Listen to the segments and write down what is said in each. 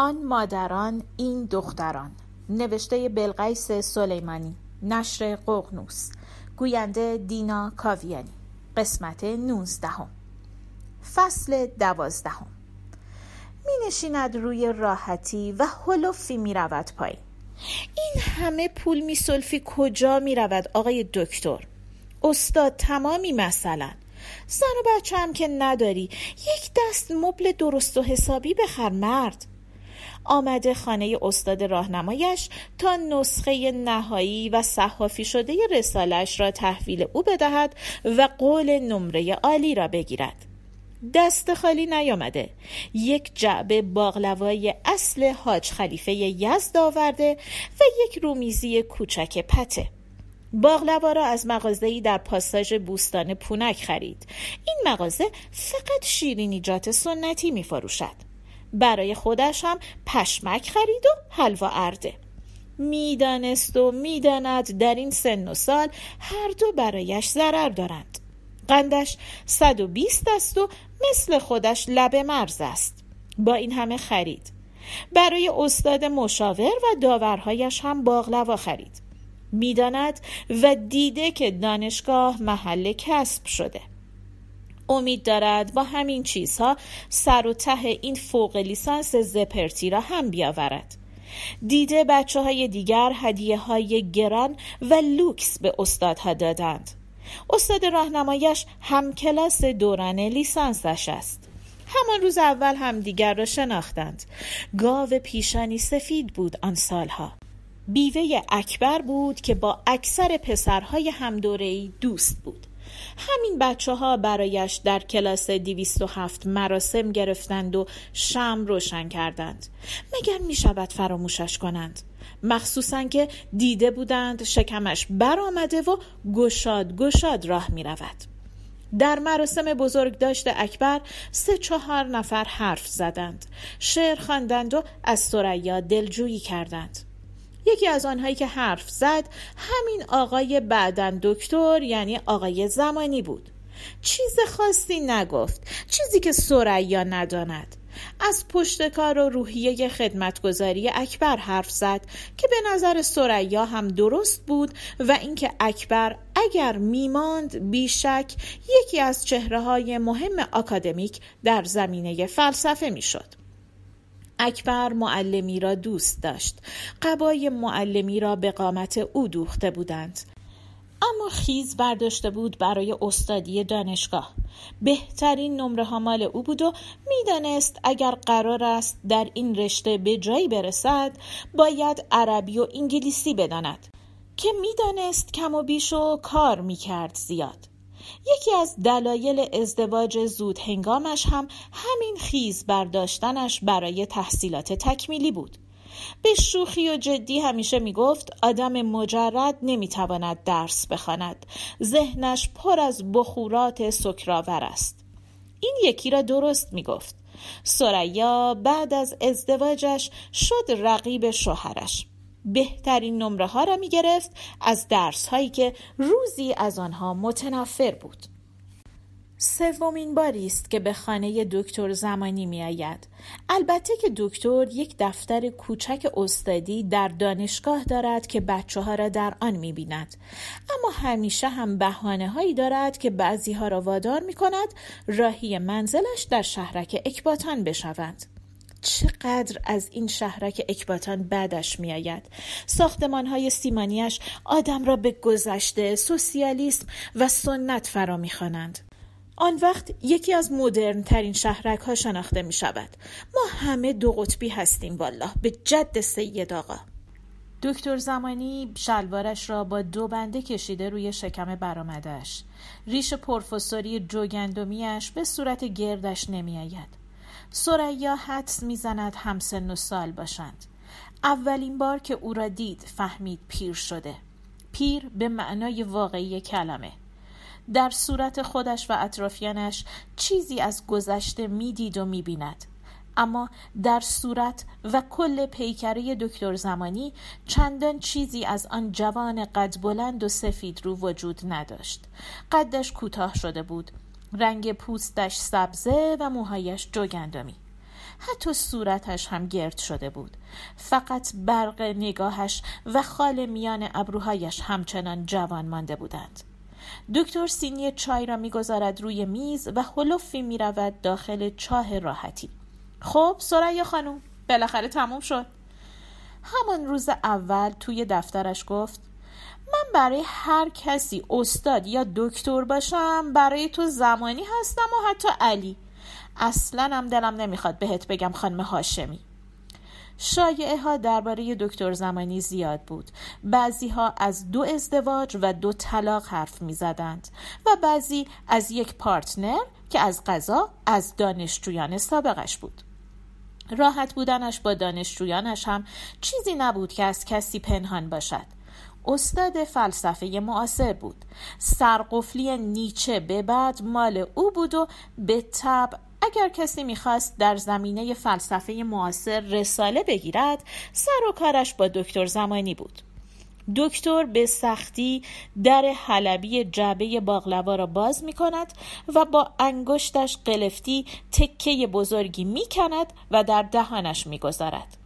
آن مادران این دختران. نوشته بلقیس سلیمانی. نشر ققنوس گوینده دینا کاویانی. قسمت نوزدهم. فصل دوازدهم. می نشیند روی راحتی و هلوفی می رود پایین این همه پول می سلفی کجا می رود آقای دکتر؟ استاد تمامی مثلا. زن و بچه هم که نداری. یک دست مبل درست و حسابی بخر مرد. آمده خانه استاد راهنمایش تا نسخه نهایی و صحافی شده رسالش را تحویل او بدهد و قول نمره عالی را بگیرد. دست خالی نیامده. یک جعبه باغلوای اصل حاج خلیفه یزد آورده و یک رومیزی کوچک پته. باغلوا را از مغازه‌ای در پاساژ بوستان پونک خرید. این مغازه فقط شیرینیجات سنتی می فروشد برای خودش هم پشمک خرید و حلوا ارده می‌دانست و می‌داند در این سن و سال هر دو برایش ضرر دارند. قندش 120 است و مثل خودش لب مرز است. با این همه خرید. برای استاد مشاور و داورهایش هم باغلوا خرید. می‌داند و دیده که دانشگاه محل کسب شده. امید دارد با همین چیزها سر و ته این فوق لیسانس زپرتی را هم بیاورد. دیده بچه های دیگر هدیه های گران و لوکس به استادها دادند. استاد راهنمایش هم کلاس دوران لیسانسش است. همان روز اول هم دیگر را شناختند. گاو پیشانی سفید بود آن سالها. بیوه اکبر بود که با اکثر پسرهای همدورهای دوست بود. همین بچه ها برایش در کلاس هفت مراسم گرفتند و شم روشن کردند. مگر می شود فراموشش کنند؟ مخصوصا که دیده بودند شکمش برآمده و گشاد گشاد راه می رود در مراسم بزرگ داشته اکبر سه چهار نفر حرف زدند. شعر خواندند و از سریا دلجویی کردند. یکی از آنهایی که حرف زد همین آقای بعدن دکتر یعنی آقای زمانی بود چیز خاصی نگفت چیزی که سریا نداند از پشتکار و روحیه خدمتگذاری اکبر حرف زد که به نظر سریا هم درست بود و اینکه اکبر اگر میماند بیشک یکی از چهره های مهم آکادمیک در زمینه فلسفه می‌شد. اکبر معلمی را دوست داشت. قبای معلمی را به قامت او دوخته بودند. اما خیز برداشته بود برای استادی دانشگاه. بهترین نمره ها مال او بود و می‌دانست اگر قرار است در این رشته به جایی برسد باید عربی و انگلیسی بداند. که می‌دانست کم و بیش و کار می‌کرد زیاد. یکی از دلایل ازدواج زود هنگامش هم همین خیز برداشتنش برای تحصیلات تکمیلی بود. به شوخی و جدی همیشه می‌گفت آدم مجرد نمی‌تواند درس بخواند. ذهنش پر از بخورات سکراور است. این یکی را درست می‌گفت. سریا بعد از ازدواجش شد رقیب شوهرش. بهترین نمره ها را می گرفت از درس هایی که روزی از آنها متنفر بود سومین باری است که به خانه دکتر زمانی می آید. البته که دکتر یک دفتر کوچک استادی در دانشگاه دارد که بچه ها را در آن می بیند. اما همیشه هم بحانه هایی دارد که بعضی ها را وادار می کند راهی منزلش در شهرک اکباتان بشوند. چقدر از این شهرک اکباتان بعدش میآید؟ ساختمان های سیمانیش آدم را به گذشته سوسیالیسم و سنت فرا می‌خوانند. آن وقت یکی از مدرن ترین شهرک ها شناخته می شود ما همه دو قطبی هستیم والله. به جد سید آقا. دکتر زمانی شلوارش را با دو بنده کشیده روی شکم برامدش ریش پرفسوری جوگندمیش به صورت گردش نمی آید سریا حدس می‌زند همسن و سال باشند. اولین بار که او را دید فهمید پیر شده. پیر به معنای واقعی کلمه. در صورت خودش و اطرافیانش چیزی از گذشته می‌دید و می‌بیند. اما در صورت و کل پیکره دکتر زمانی چندان چیزی از آن جوان قد بلند و سفید رو وجود نداشت. قدش کوتاه شده بود. رنگ پوستش سبزه و موهایش جوگندمی. حتی صورتش هم گرد شده بود. فقط برق نگاهش و خال میان ابروهایش همچنان جوان مانده بودند. دکتر سینی چای را می‌گذارد روی میز و حلفی می‌رود داخل چاه راحتی. خب سریا خانم بالاخره تموم شد. همان روز اول توی دفترش گفت من برای هر کسی استاد یا دکتر باشم برای تو زمانی هستم و حتی علی. اصلا هم دلم نمی‌خواد بهت بگم خانم هاشمی. شایعه ها درباره دکتر زمانی زیاد بود. بعضی ها از دو ازدواج و دو طلاق حرف می زدند و بعضی از یک پارتنر که از قضا از دانشجویان سابقش بود. راحت بودنش با دانشجویانش هم چیزی نبود که از کسی پنهان باشد. استاد فلسفه معاصر بود سرقفلی نیچه به بعد مال او بود و به طب اگر کسی می‌خواست در زمینه فلسفه معاصر رساله بگیرد سر و کارش با دکتر زمانی بود دکتر به سختی در حلبی جعبه باغلوا را باز می کند و با انگشتش قلفتی تکه بزرگی می کند و در دهانش می گذارد.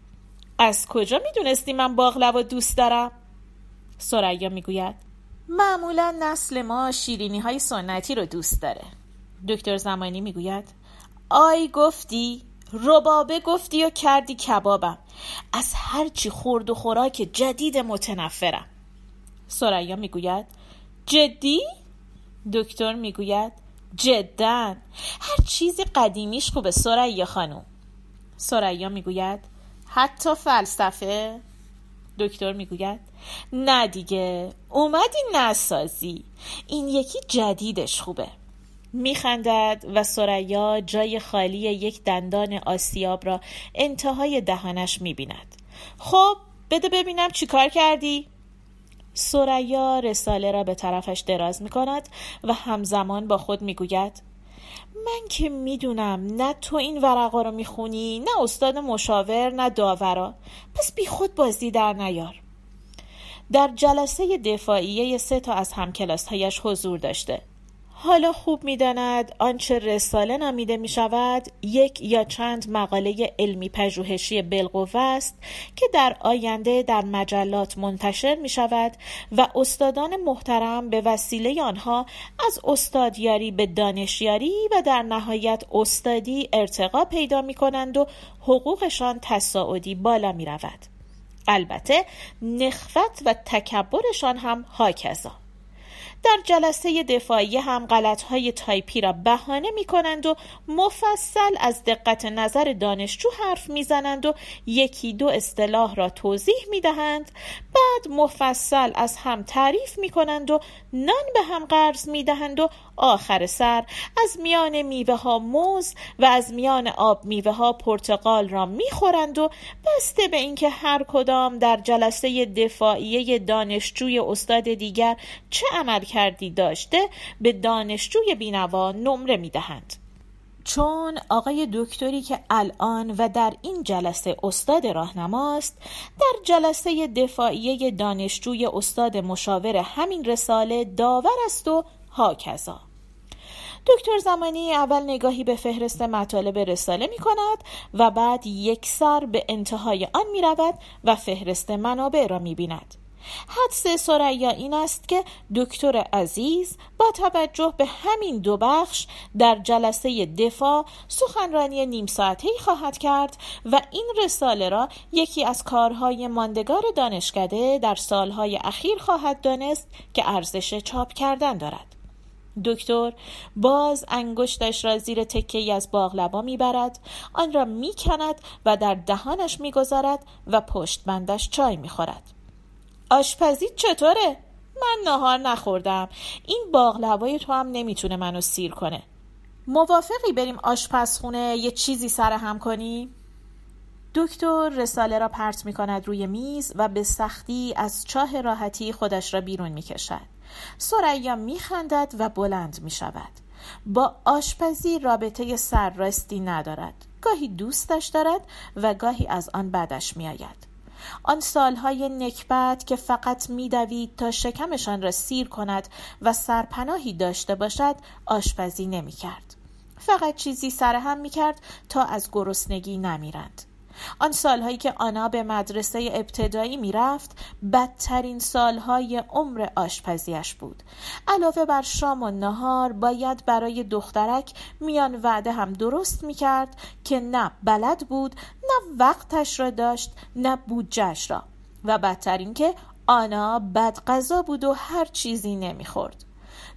از کجا می دونستی من باغلوا دوست دارم؟ سریا می گوید معمولا نسل ما شیرینی های سنتی رو دوست داره. دکتر زمانی می گوید آی گفتی ربابه گفتی و کردی کبابم. از هرچی خورد و خوراک جدید متنفرم. سریا می‌گوید جدی؟ دکتر می‌گوید جدا. هر چیزی قدیمیش خوبه سریا خانم سریا می‌گوید حتی فلسفه دکتر می‌گوید. نه دیگه. اومدی نسازی. این یکی جدیدش خوبه. میخندد و سریا جای خالی یک دندان آسیاب را انتهای دهانش می‌بیند. خب بده ببینم چی کار کردی؟ سریا رساله را به طرفش دراز می‌کند و همزمان با خود می‌گوید من که می‌دونم نه تو این ورقا رو می‌خونی نه استاد مشاور نه داورا. پس بی خود بازی در نیار. در جلسه دفاعیه سه تا از همکلاسهایش حضور داشته. حالا خوب می‌داند آنچه رساله نامیده می شود یک یا چند مقاله علمی پژوهشی بالقوه است که در آینده در مجلات منتشر می شود و استادان محترم به وسیله آنها از استادیاری به دانشیاری و در نهایت استادی ارتقا پیدا می کنند و حقوقشان تصاعدی بالا می رود. البته نخفت و تکبرشان هم هاکذا در جلسه دفاعی هم غلطهای تایپی را بهانه می کنند و مفصل از دقت نظر دانشجو حرف می‌زنند و یکی دو اصطلاح را توضیح می دهند بعد مفصل از هم تعریف می کنند و نان به هم قرض می دهند و آخر سر از میان میوه ها موز و از میان آب میوه ها پرتقال را می‌خورند و بسته به اینکه هر کدام در جلسه دفاعیه دانشجوی استاد دیگر چه عمل کردی داشته به دانشجوی بینوا نمره می‌دهند. چون آقای دکتری که الان و در این جلسه استاد راهنماست در جلسه دفاعیه دانشجوی استاد مشاور همین رساله داور است و هاکذا دکتر زمانی اول نگاهی به فهرست مطالب رساله می کند و بعد یک سر به انتهای آن می رود و فهرست منابع را می بیند. حدس سریا این است که دکتر عزیز با توجه به همین دو بخش در جلسه دفاع سخنرانی نیم ساعته خواهد کرد و این رساله را یکی از کارهای ماندگار دانشکده در سالهای اخیر خواهد دانست که ارزش چاپ کردن دارد. دکتر باز انگشتش را زیر تکه از باغلبا می‌برد آن را می‌کند و در دهانش می‌گذارد و پشت بندش چای می‌خورد. آشپزی چطوره؟ من نهار نخوردم. این باغلوای تو هم نمی‌تونه منو سیر کنه. موافقی بریم آشپزخونه یه چیزی سر هم کنیم؟ دکتر رساله را پرت می کند روی میز و به سختی از چاه راحتی خودش را بیرون می کشد. سریا میخندد و بلند می شود با آشپزی رابطه سرراستی ندارد. گاهی دوستش دارد و گاهی از آن بدش میآید. آن سالهای نکبت که فقط میدوید تا شکمشان را سیر کند و سرپناهی داشته باشد آشپزی نمی کرد. فقط چیزی سرهم می‌کرد تا از گرسنگی نمیرند. آن سالهایی که آنا به مدرسه ابتدایی می‌رفت بدترین سالهای عمر آشپزیش بود. علاوه بر شام و نهار باید برای دخترک میان وعده هم درست می‌کرد که نه بلد بود نه وقتش را داشت نه بودجش را. و بدتر اینکه آنا بد غذا بود و هر چیزی نمی‌خورد.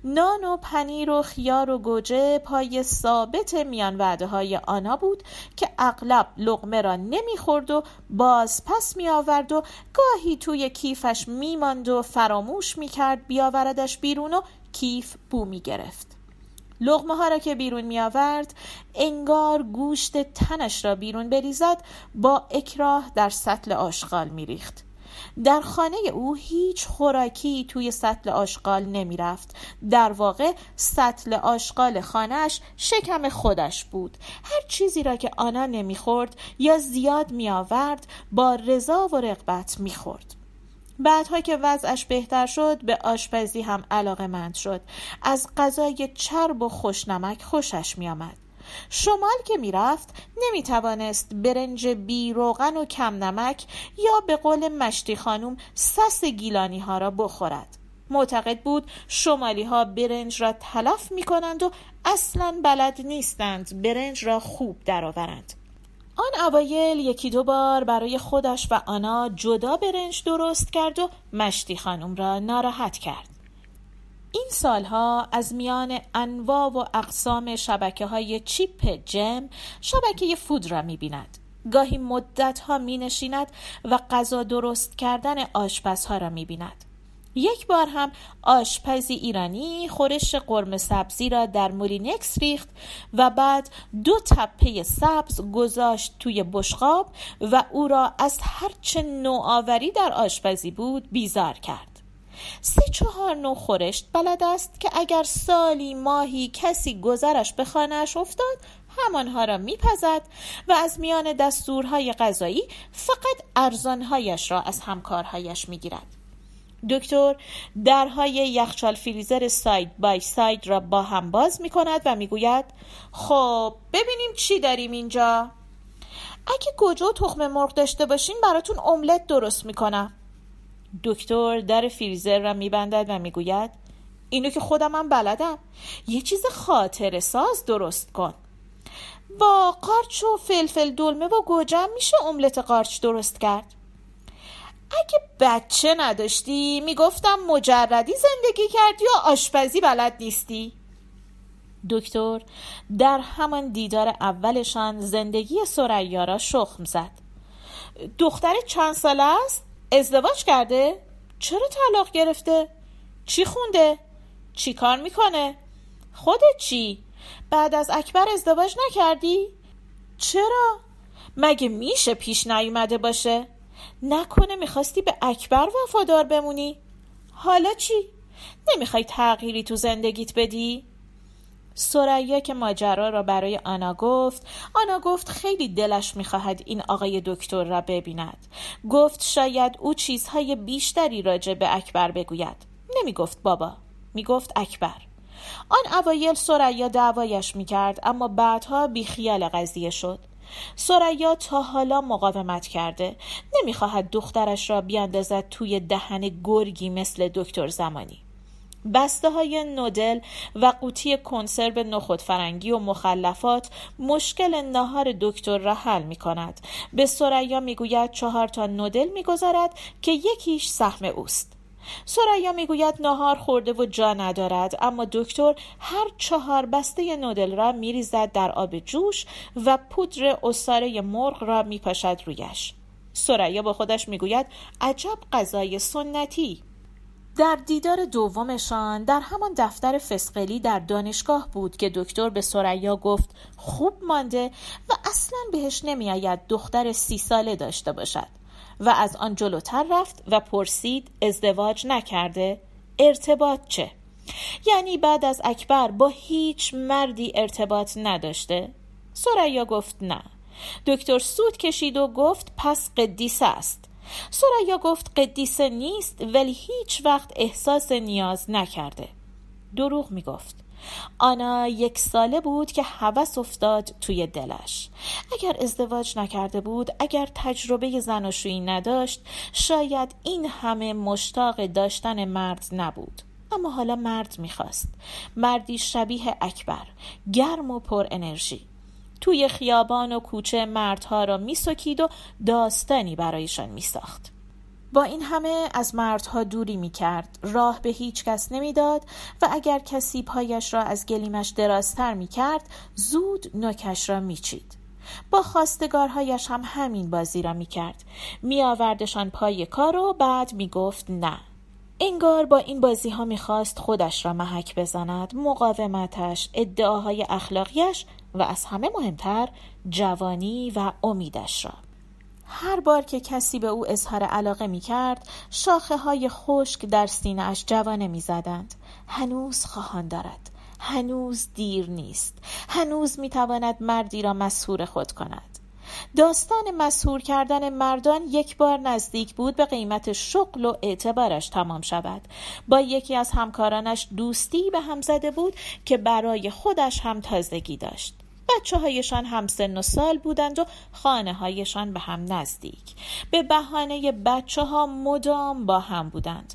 نان و پنیر و خیار و گوجه پای ثابت میان وعده های آنا بود که اغلب لغمه را نمی‌خورد و باز پس می آورد و گاهی توی کیفش میماند و فراموش می‌کرد بیاوردش بیرون و کیف بو می گرفت لغمه ها را که بیرون می آورد انگار گوشت تنش را بیرون بریزد با اکراه در سطل آشغال می ریخت در خانه او هیچ خوراکی توی سطل آشغال نمی رفت. در واقع سطل آشغال خانهش شکم خودش بود هر چیزی را که آنا نمی‌خورد یا زیاد می آورد با رضا و رغبت می خورد. بعدها که وضعش بهتر شد به آشپزی هم علاقه مند شد از غذای چرب و خوشنمک خوشش می آمد. شمال که می‌رفت نمی‌توانست برنج بی روغن و کم نمک یا به قول مشتی خانوم سس گیلانی ها را بخورد معتقد بود شمالی ها برنج را تلف می کنند و اصلا بلد نیستند برنج را خوب درآورند. آن اوایل یکی دو بار برای خودش و آنا جدا برنج درست کرد و مشتی خانم را ناراحت کرد. این سالها از میان انواع و اقسام شبکه های چیپ جم شبکه فود را می بیند. گاهی مدت ها می نشیند و غذا درست کردن آشپزها را می بیند. یک بار هم آشپزی ایرانی خورش قرم سبزی را در مولینکس ریخت و بعد دو تپه سبز گذاشت توی بشقاب و او را از هرچه نوآوری در آشپزی بود بیزار کرد. سه چهار نو خورشت بلد است که اگر سالی ماهی کسی گذرش به خانهاش افتاد همانها را میپزد و از میان دستورهای غذایی فقط ارزانهایش را از همکارهایش می‌گیرد. دکتر درهای یخچال فریزر ساید بای ساید را با هم باز می کند و می‌گوید خب ببینیم چی داریم اینجا. اگه گوجه و تخم مرغ داشته باشین براتون املت درست می‌کنم. دکتر در فریزر را میبندد و می‌گوید اینو که خودم هم بلدم. یه چیز خاطر ساز درست کن. با قارچ و فلفل دلمه و گوجم میشه املت قارچ درست کرد. اگه بچه نداشتی می‌گفتم مجردی زندگی کردی و آشپزی بلد نیستی. دکتر در همان دیدار اولشان زندگی سریا را شخم زد. دختر چند ساله است؟ ازدواج کرده؟ چرا طلاق گرفته؟ چی خونده؟ چی کار می‌کنه؟ خودت چی؟ بعد از اکبر ازدواج نکردی؟ چرا؟ مگه میشه پیش نیومده باشه؟ نکنه می‌خواستی به اکبر وفادار بمونی؟ حالا چی؟ نمی‌خوای تغییری تو زندگیت بدی؟ سریا که ماجرا را برای آنا گفت آنا گفت خیلی دلش می‌خواهد این آقای دکتر را ببیند. گفت شاید او چیزهای بیشتری راجع به اکبر بگوید. نمی‌گفت بابا می‌گفت اکبر. آن اوایل سریا دعوایش می‌کرد اما بعدها بیخیال قضیه شد. سریا تا حالا مقاومت کرده. نمی‌خواهد دخترش را بیاندازد توی دهن گرگی مثل دکتر زمانی. بسته های نودل و قوطی کنسرو نخود فرنگی و مخلفات مشکل ناهار دکتر را حل می کند. به سریا می گوید چهار تا نودل می گذارد که یکیش سهم اوست. سریا می‌گوید ناهار خورده و جا ندارد اما دکتر هر چهار بسته نودل را میریزد در آب جوش و پودر اساره مرغ را میپاشد رویش سریا با خودش می‌گوید عجب غذای سنتی در دیدار دومشان در همان دفتر فسقلی در دانشگاه بود که دکتر به سریا گفت خوب مانده و اصلا بهش نمیآید دختر سی ساله داشته باشد. و از آن جلوتر رفت و پرسید ازدواج نکرده؟ ارتباط چه؟ یعنی بعد از اکبر با هیچ مردی ارتباط نداشته؟ سریا گفت نه. دکتر سود کشید و گفت پس قدیسه است. سریا گفت قدیسه نیست ولی هیچ وقت احساس نیاز نکرده. دروغ می گفت آنا یک ساله بود که هوس افتاد توی دلش. اگر ازدواج نکرده بود اگر تجربه زناشویی نداشت شاید این همه مشتاق داشتن مرد نبود. اما حالا مرد می‌خواست. مردی شبیه اکبر گرم و پر انرژی. توی خیابان و کوچه مردها را میسکید و داستانی برایشان میساخت. با این همه از مردها دوری می کرد راه به هیچ کس نمی‌داد و اگر کسی پایش را از گلیمش درازتر می کرد زود نوکش را می چید. با خواستگارهایش هم همین بازی را می کرد پای کار و بعد می گفت نه. انگار با این بازی ها می‌خواست خودش را محک بزند مقاومتش ادعاهای اخلاقیش و از همه مهمتر جوانی و امیدش را. هر بار که کسی به او اظهار علاقه می کرد شاخه های خشک در سینه اش جوانه می زدند. هنوز خواهان دارد. هنوز دیر نیست. هنوز می تواند مردی را مسهور خود کند. داستان مسهور کردن مردان یک بار نزدیک بود به قیمت شغل و اعتبارش تمام شود. با یکی از همکارانش دوستی به هم زده بود که برای خودش هم تازگی داشت. بچه هایشان هم سن و سال بودند و خانه هایشان به هم نزدیک. به بهانه بچه ها مدام با هم بودند.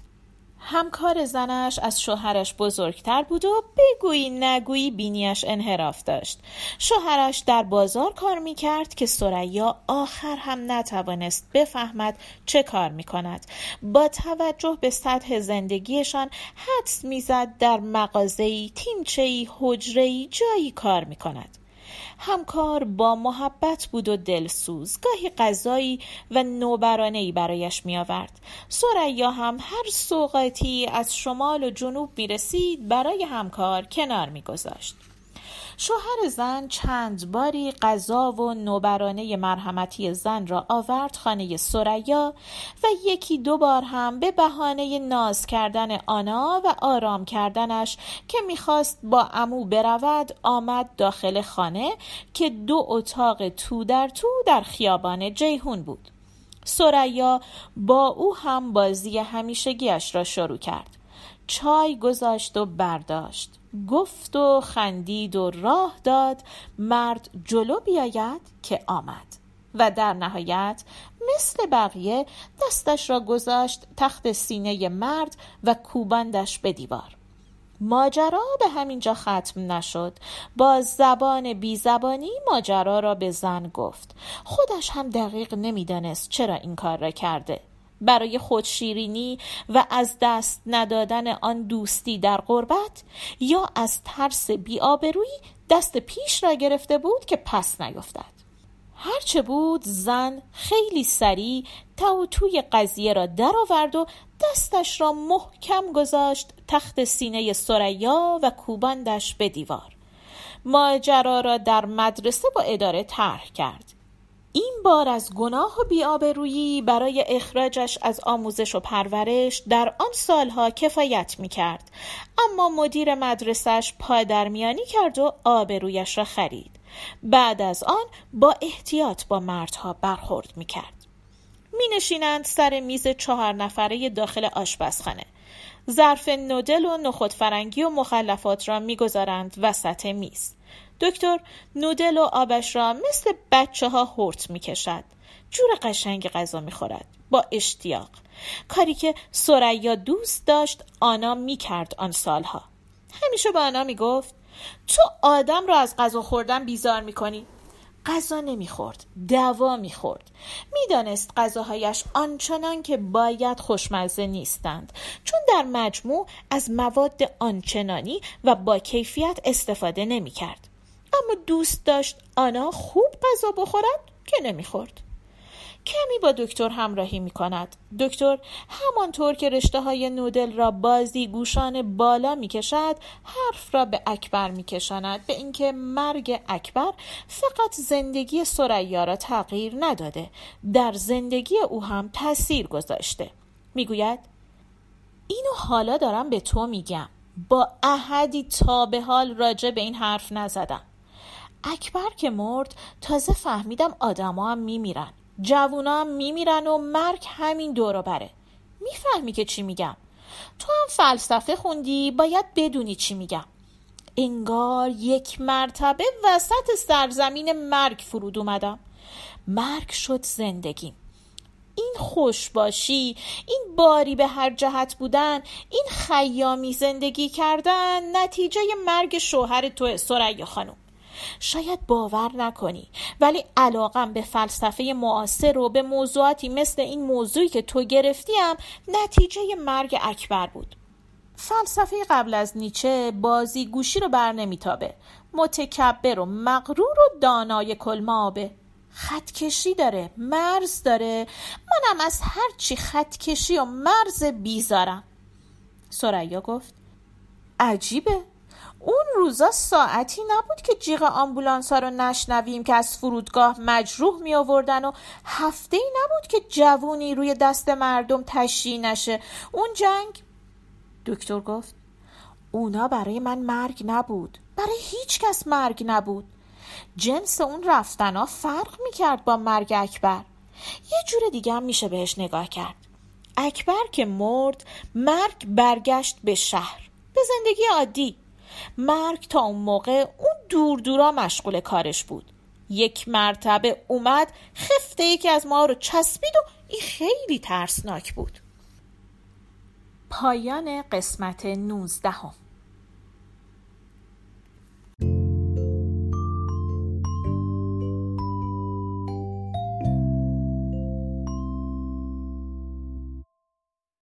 همکار زنش از شوهرش بزرگتر بود و بگویی نگویی بینیش انحراف داشت. شوهرش در بازار کار می کرد که سریا آخر هم نتوانست بفهمد چه کار می کند با توجه به سطح زندگیشان حدس می‌زد در مغازه‌ای تیمچه‌ای حجره‌ای جایی کار می کند همکار با محبت بود و دلسوز گاهی غذایی و نوبرانهای برایش میآورد. سریا هم هر سوقاتی از شمال و جنوب می رسید برای همکار کنار میگذاشت. شوهر زن چند باری غذا و نوبرانه مرحمتی زن را آورد خانه سریا و یکی دو بار هم به بهانه ناز کردن آنا و آرام کردنش که می‌خواست با امو برود آمد داخل خانه که دو اتاق تو در تو در خیابان جیهون بود. سریا با او هم بازی همیشگیش را شروع کرد. چای گذاشت و برداشت. گفت و خندید و راه داد. مرد جلو بیاید که آمد. و در نهایت مثل بقیه دستش را گذاشت تخت سینه مرد و کوبندش به دیوار. ماجرا به همینجا ختم نشد. با زبان بی زبانی ماجرا را به زن گفت. خودش هم دقیق نمی‌دانست چرا این کار را کرده. برای خودشیرینی و از دست ندادن آن دوستی در غربت یا از ترس بیآبرویی دست پیش را گرفته بود که پس نیفتد. هرچه بود زن خیلی سریع تا و توی قضیه را درآورد و دستش را محکم گذاشت تخت سینه سریا و کوباندش به دیوار. ماجرا را در مدرسه با اداره طرح کرد. این بار از گناه و بیآبرویی برای اخراجش از آموزش و پرورش در آن سالها کفایت می کرد اما مدیر مدرسش پادرمیانی کرد و آبرویش را خرید. بعد از آن با احتیاط با مردها برخورد می کرد می نشینند سر میز چهار نفره داخل آشپزخانه. ظرف نودل و نخود فرنگی و مخلفات را می‌گذارند وسط میز. دکتر نودل و آبش را مثل بچه ها هرت می کشد. جور قشنگ غذا می خورد. با اشتیاق. کاری که سریا دوست داشت آنا می کرد آن سالها. همیشه به آنا می گفت تو آدم را از غذا خوردن بیزار می کنی. غذا نمی‌خورد دوا می‌خورد می‌دانست غذاهایش آنچنان که باید خوشمزه نیستند چون در مجموع از مواد آنچنانی و با کیفیت استفاده نمی‌کرد اما دوست داشت آنا خوب غذا بخورد که نمی‌خورد. کمی با دکتر همراهی می کند. دکتر همانطور که رشته های نودل را بازی گوشان بالا می کشد حرف را به اکبر می کشاند به اینکه مرگ اکبر فقط زندگی سریا را تغییر نداده در زندگی او هم تاثیر گذاشته. می‌گوید اینو حالا دارم به تو میگم. با احدی تا به حال راجع به این حرف نزدم. اکبر که مرد تازه فهمیدم آدما هم میمیرن. جوونا هم میمیرن و مرگ همین دورو بره. می‌فهمی که چی میگم. تو هم فلسفه خوندی باید بدونی چی میگم. انگار یک مرتبه وسط سرزمین مرگ فرود اومدم. مرگ شد زندگیم. این خوشباشی این باری به هر جهت بودن این خیامی زندگی کردن نتیجه مرگ شوهر تو سریا خانم. شاید باور نکنی. ولی علاقم به فلسفه معاصر و به موضوعاتی مثل این موضوعی که تو گرفتیم نتیجه مرگ اکبر بود. فلسفه قبل از نیچه بازی گوشی رو بر نمیتابه. متکبر و مغرور و دانای کلمابه. خطکشی داره مرز داره. منم از هرچی خطکشی و مرز بیزارم. سریا گفت عجیبه. اون روزا ساعتی نبود که جیغ آمبولانس ها رو نشنویم که از فرودگاه مجروح می آوردن و هفته ای نبود که جوونی روی دست مردم تشییع نشه. اون جنگ دکتر گفت اونا برای من مرگ نبود. برای هیچ کس مرگ نبود. جنس اون رفتنا فرق می‌کرد با مرگ اکبر. یه جور دیگه هم میشه بهش نگاه کرد. اکبر که مرد مرگ برگشت به شهر. به زندگی عادی. مرگ تا اون موقع اون دور دورا مشغول کارش بود. یک مرتبه اومد خفته یکی از ما رو چسبید و این خیلی ترسناک بود. پایان قسمت نوزدهم.